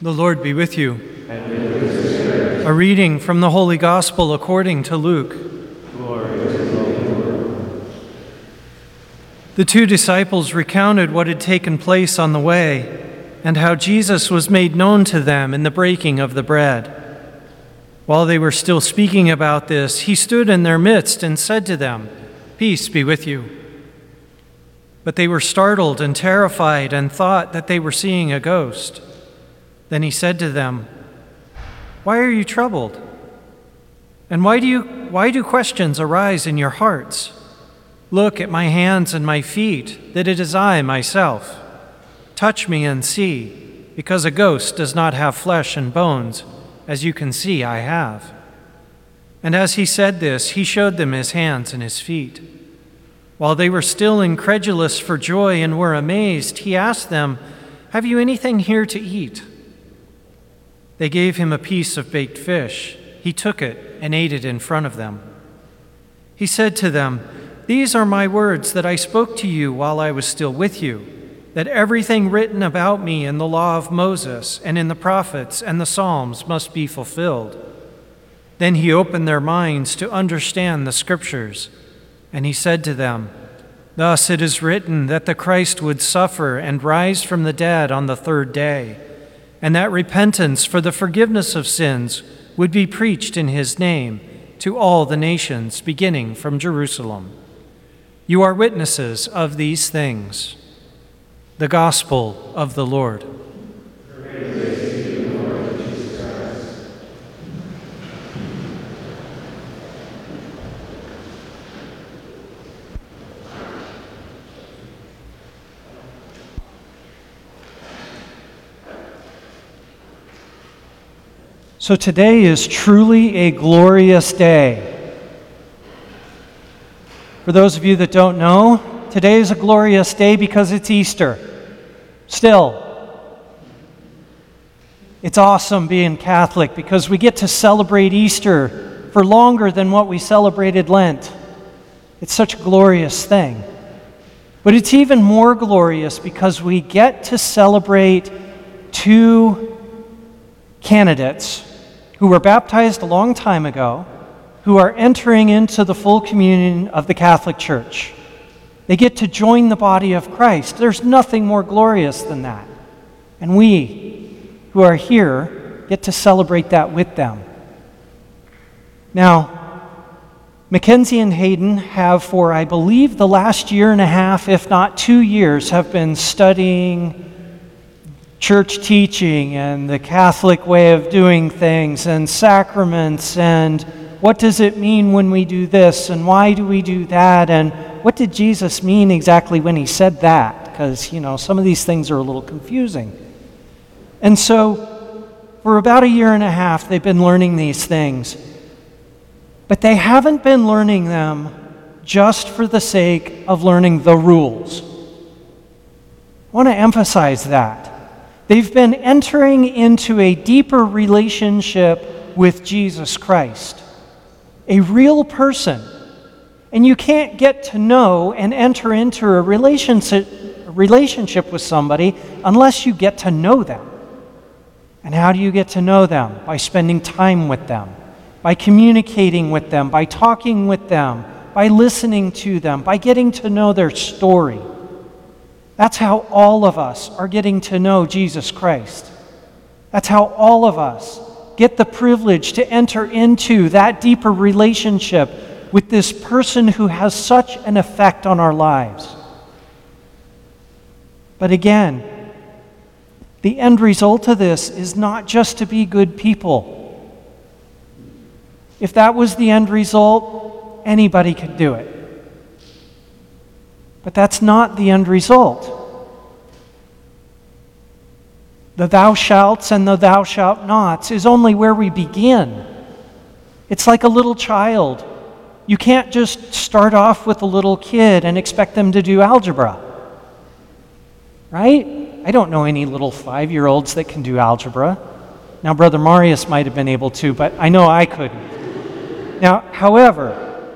The Lord be with you. A reading from the Holy Gospel according to Luke. The two disciples recounted what had taken place on the way and how Jesus was made known to them in the breaking of the bread. While they were still speaking about this, he stood in their midst and said to them, Peace be with you. But they were startled and terrified and thought that they were seeing a ghost. Then he said to them, Why are you troubled? And why do, you, why do questions arise in your hearts? Look at my hands and my feet, that it is I myself. Touch me and see, because a ghost does not have flesh and bones, as you can see I have. And as he said this, he showed them his hands and his feet. While they were still incredulous for joy and were amazed, he asked them, Have you anything here to eat? They gave him a piece of baked fish. He took it and ate it in front of them. He said to them, These are my words that I spoke to you while I was still with you, that everything written about me in the law of Moses and in the prophets and the Psalms must be fulfilled. Then he opened their minds to understand the Scriptures, and he said to them, Thus it is written that the Christ would suffer and rise from the dead on the third day and that repentance for the forgiveness of sins would be preached in his name to all the nations, beginning from Jerusalem. You are witnesses of these things. The Gospel of the Lord. So today is truly a glorious day. For those of you that don't know, today is a glorious day because it's Easter. Still, it's awesome being Catholic because we get to celebrate Easter for longer than what we celebrated Lent. It's such a glorious thing. But it's even more glorious because we get to celebrate two candidates who were baptized a long time ago, who are entering into the full communion of the Catholic Church. They get to join the body of Christ. There's nothing more glorious than that. And we who are here get to celebrate that with them. Now, Mackenzie and Hayden have, for I believe the last year and a half, if not two years, have been studying church teaching and the Catholic way of doing things and sacraments and what does it mean when we do this and why do we do that and what did Jesus mean exactly when he said that? Because, you know, some of these things are a little confusing. And so, for about a year and a half, they've been learning these things. But they haven't been learning them just for the sake of learning the rules. I want to emphasize that. They've been entering into a deeper relationship with Jesus Christ, a real person. And you can't get to know and enter into a relationship, with somebody unless you get to know them. And how do you get to know them? By spending time with them, by communicating with them, by talking with them, by listening to them, by getting to know their story. That's how all of us are getting to know Jesus Christ. That's how all of us get the privilege to enter into that deeper relationship with this person who has such an effect on our lives. But again, the end result of this is not just to be good people. If that was the end result, anybody could do it. But that's not the end result. The thou shalts and the thou shalt nots is only where we begin. It's like a little child. You can't just start off with a little kid and expect them to do algebra. Right? I don't know any little five year olds that can do algebra. Now, Brother Marius might have been able to, but I know I couldn't. Now, however,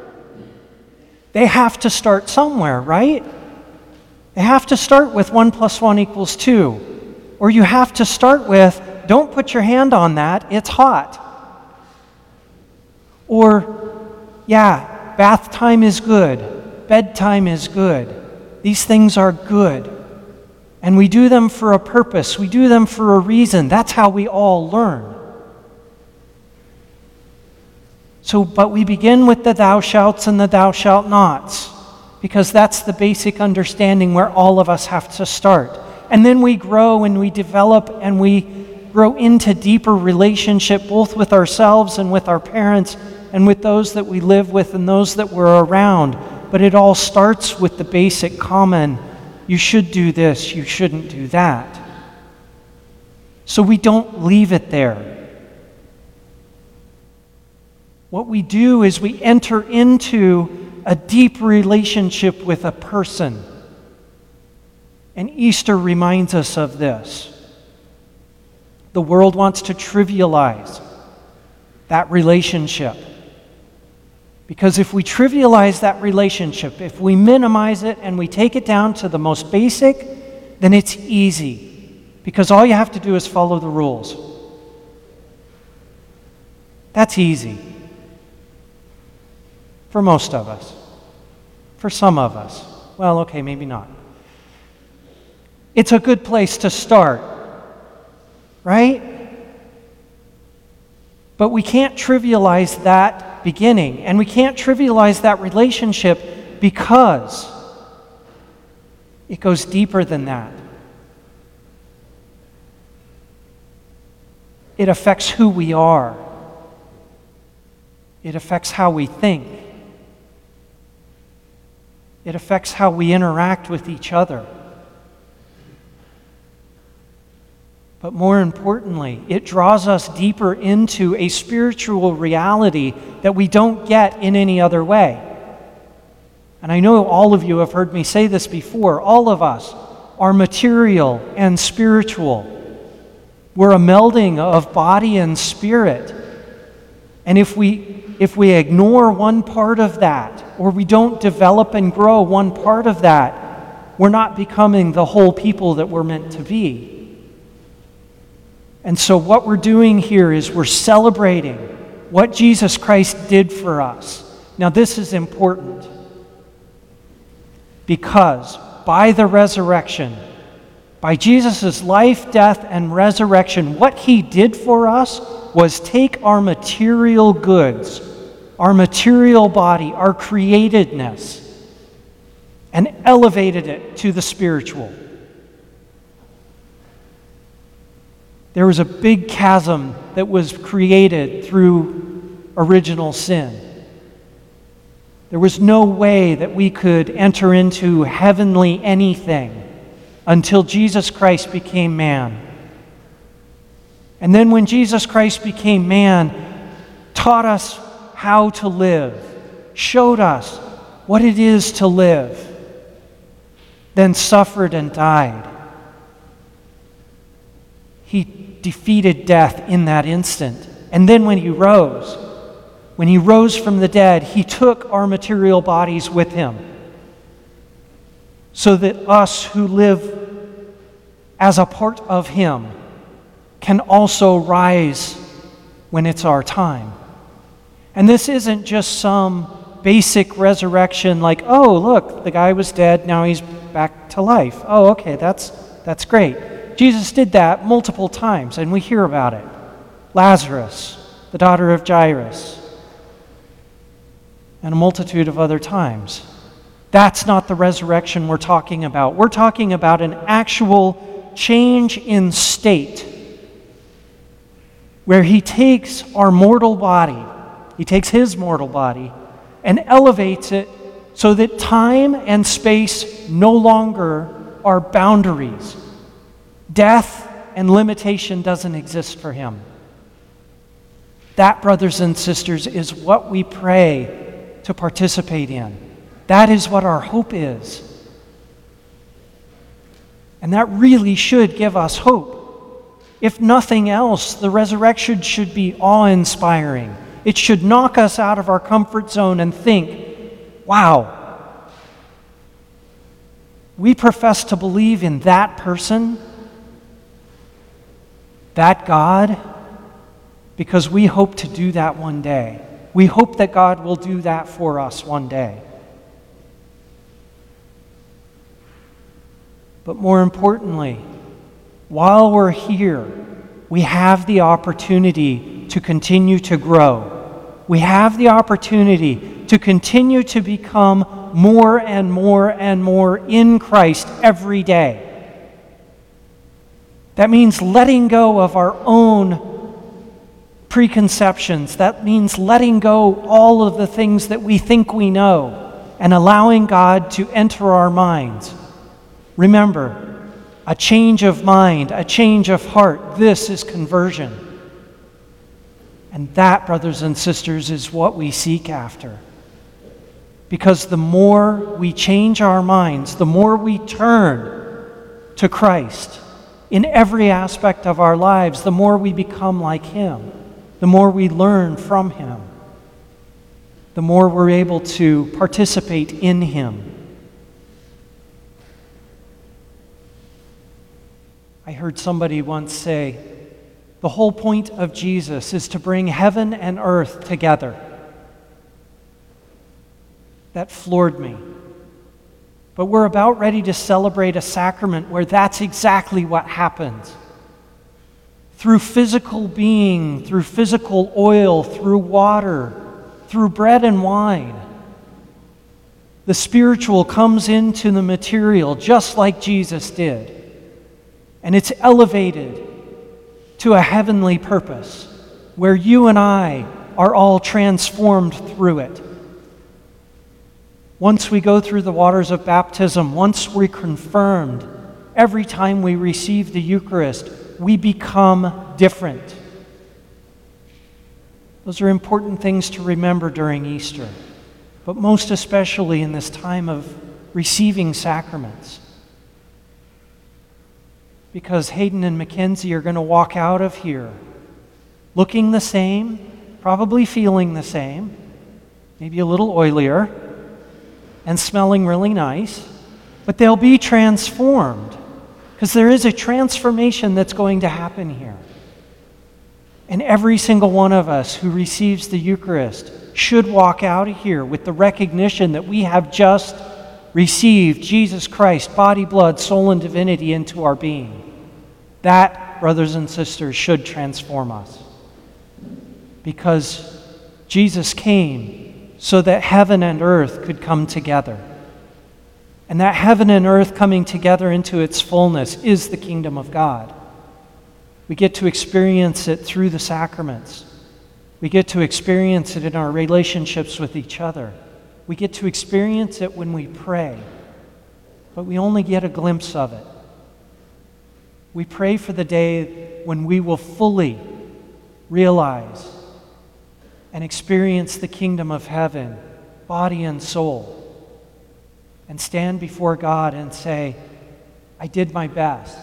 they have to start somewhere, right? They have to start with 1 plus 1 equals 2. Or you have to start with don't put your hand on that, it's hot. Or, yeah, bath time is good, bedtime is good. These things are good. And we do them for a purpose, we do them for a reason. That's how we all learn. So, but we begin with the thou shalt and the thou shalt nots, because that's the basic understanding where all of us have to start. And then we grow and we develop and we grow into deeper relationship both with ourselves and with our parents and with those that we live with and those that we're around. But it all starts with the basic common you should do this, you shouldn't do that. So we don't leave it there. What we do is we enter into a deep relationship with a person. And Easter reminds us of this. The world wants to trivialize that relationship. Because if we trivialize that relationship, if we minimize it and we take it down to the most basic, then it's easy. Because all you have to do is follow the rules. That's easy. For most of us. For some of us. Well, okay, maybe not. It's a good place to start, right? But we can't trivialize that beginning, and we can't trivialize that relationship because it goes deeper than that. It affects who we are, it affects how we think, it affects how we interact with each other. But more importantly, it draws us deeper into a spiritual reality that we don't get in any other way. And I know all of you have heard me say this before. All of us are material and spiritual. We're a melding of body and spirit. And if we, if we ignore one part of that, or we don't develop and grow one part of that, we're not becoming the whole people that we're meant to be. And so, what we're doing here is we're celebrating what Jesus Christ did for us. Now, this is important because by the resurrection, by Jesus' life, death, and resurrection, what he did for us was take our material goods, our material body, our createdness, and elevated it to the spiritual. There was a big chasm that was created through original sin. There was no way that we could enter into heavenly anything until Jesus Christ became man. And then, when Jesus Christ became man, taught us how to live, showed us what it is to live, then suffered and died. He defeated death in that instant. And then when he rose, when he rose from the dead, he took our material bodies with him. So that us who live as a part of him can also rise when it's our time. And this isn't just some basic resurrection like, oh, look, the guy was dead, now he's back to life. Oh, okay, that's, that's great. Jesus did that multiple times, and we hear about it. Lazarus, the daughter of Jairus, and a multitude of other times. That's not the resurrection we're talking about. We're talking about an actual change in state where he takes our mortal body, he takes his mortal body, and elevates it so that time and space no longer are boundaries. Death and limitation doesn't exist for him. That, brothers and sisters, is what we pray to participate in. That is what our hope is. And that really should give us hope. If nothing else, the resurrection should be awe inspiring. It should knock us out of our comfort zone and think, wow, we profess to believe in that person that God because we hope to do that one day. We hope that God will do that for us one day. But more importantly, while we're here, we have the opportunity to continue to grow. We have the opportunity to continue to become more and more and more in Christ every day. That means letting go of our own preconceptions. That means letting go all of the things that we think we know and allowing God to enter our minds. Remember, a change of mind, a change of heart, this is conversion. And that, brothers and sisters, is what we seek after. Because the more we change our minds, the more we turn to Christ in every aspect of our lives, the more we become like Him the more we learn from Him, the more we're able to participate in Him. I heard somebody once say, the whole point of Jesus is to bring heaven and earth together. That floored me. But we're about ready to celebrate a sacrament where that's exactly what happens through physical being, through physical oil, through water, through bread and wine. The spiritual comes into the material just like Jesus did. And it's elevated to a heavenly purpose where you and I are all transformed through it. Once we go through the waters of baptism, once we're confirmed, every time we receive the Eucharist, we become different. Those are important things to remember during Easter, but most especially in this time of receiving sacraments. Because Hayden and Mackenzie are going to walk out of here looking the same, probably feeling the same, maybe a little oilier, and smelling really nice, but they'll be transformed because there is a transformation that's going to happen here. And every single one of us who receives the Eucharist should walk out of here with the recognition that we have just received Jesus Christ, body, blood, soul, and divinity into our being. That, brothers and sisters, should transform us. Because Jesus came so that heaven and earth could come together. And that heaven and earth coming together into its fullness is the kingdom of God. We get to experience it through the sacraments. We get to experience it in our relationships with each other. We get to experience it when we pray, but we only get a glimpse of it. We pray for the day when we will fully realize and experience the kingdom of heaven, body and soul and stand before God and say, I did my best.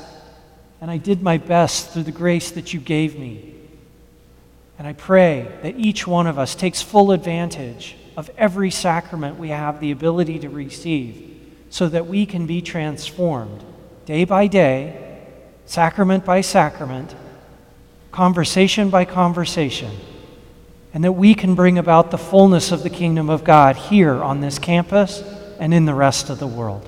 And I did my best through the grace that you gave me. And I pray that each one of us takes full advantage of every sacrament we have the ability to receive so that we can be transformed day by day, sacrament by sacrament, conversation by conversation, and that we can bring about the fullness of the kingdom of God here on this campus and in the rest of the world.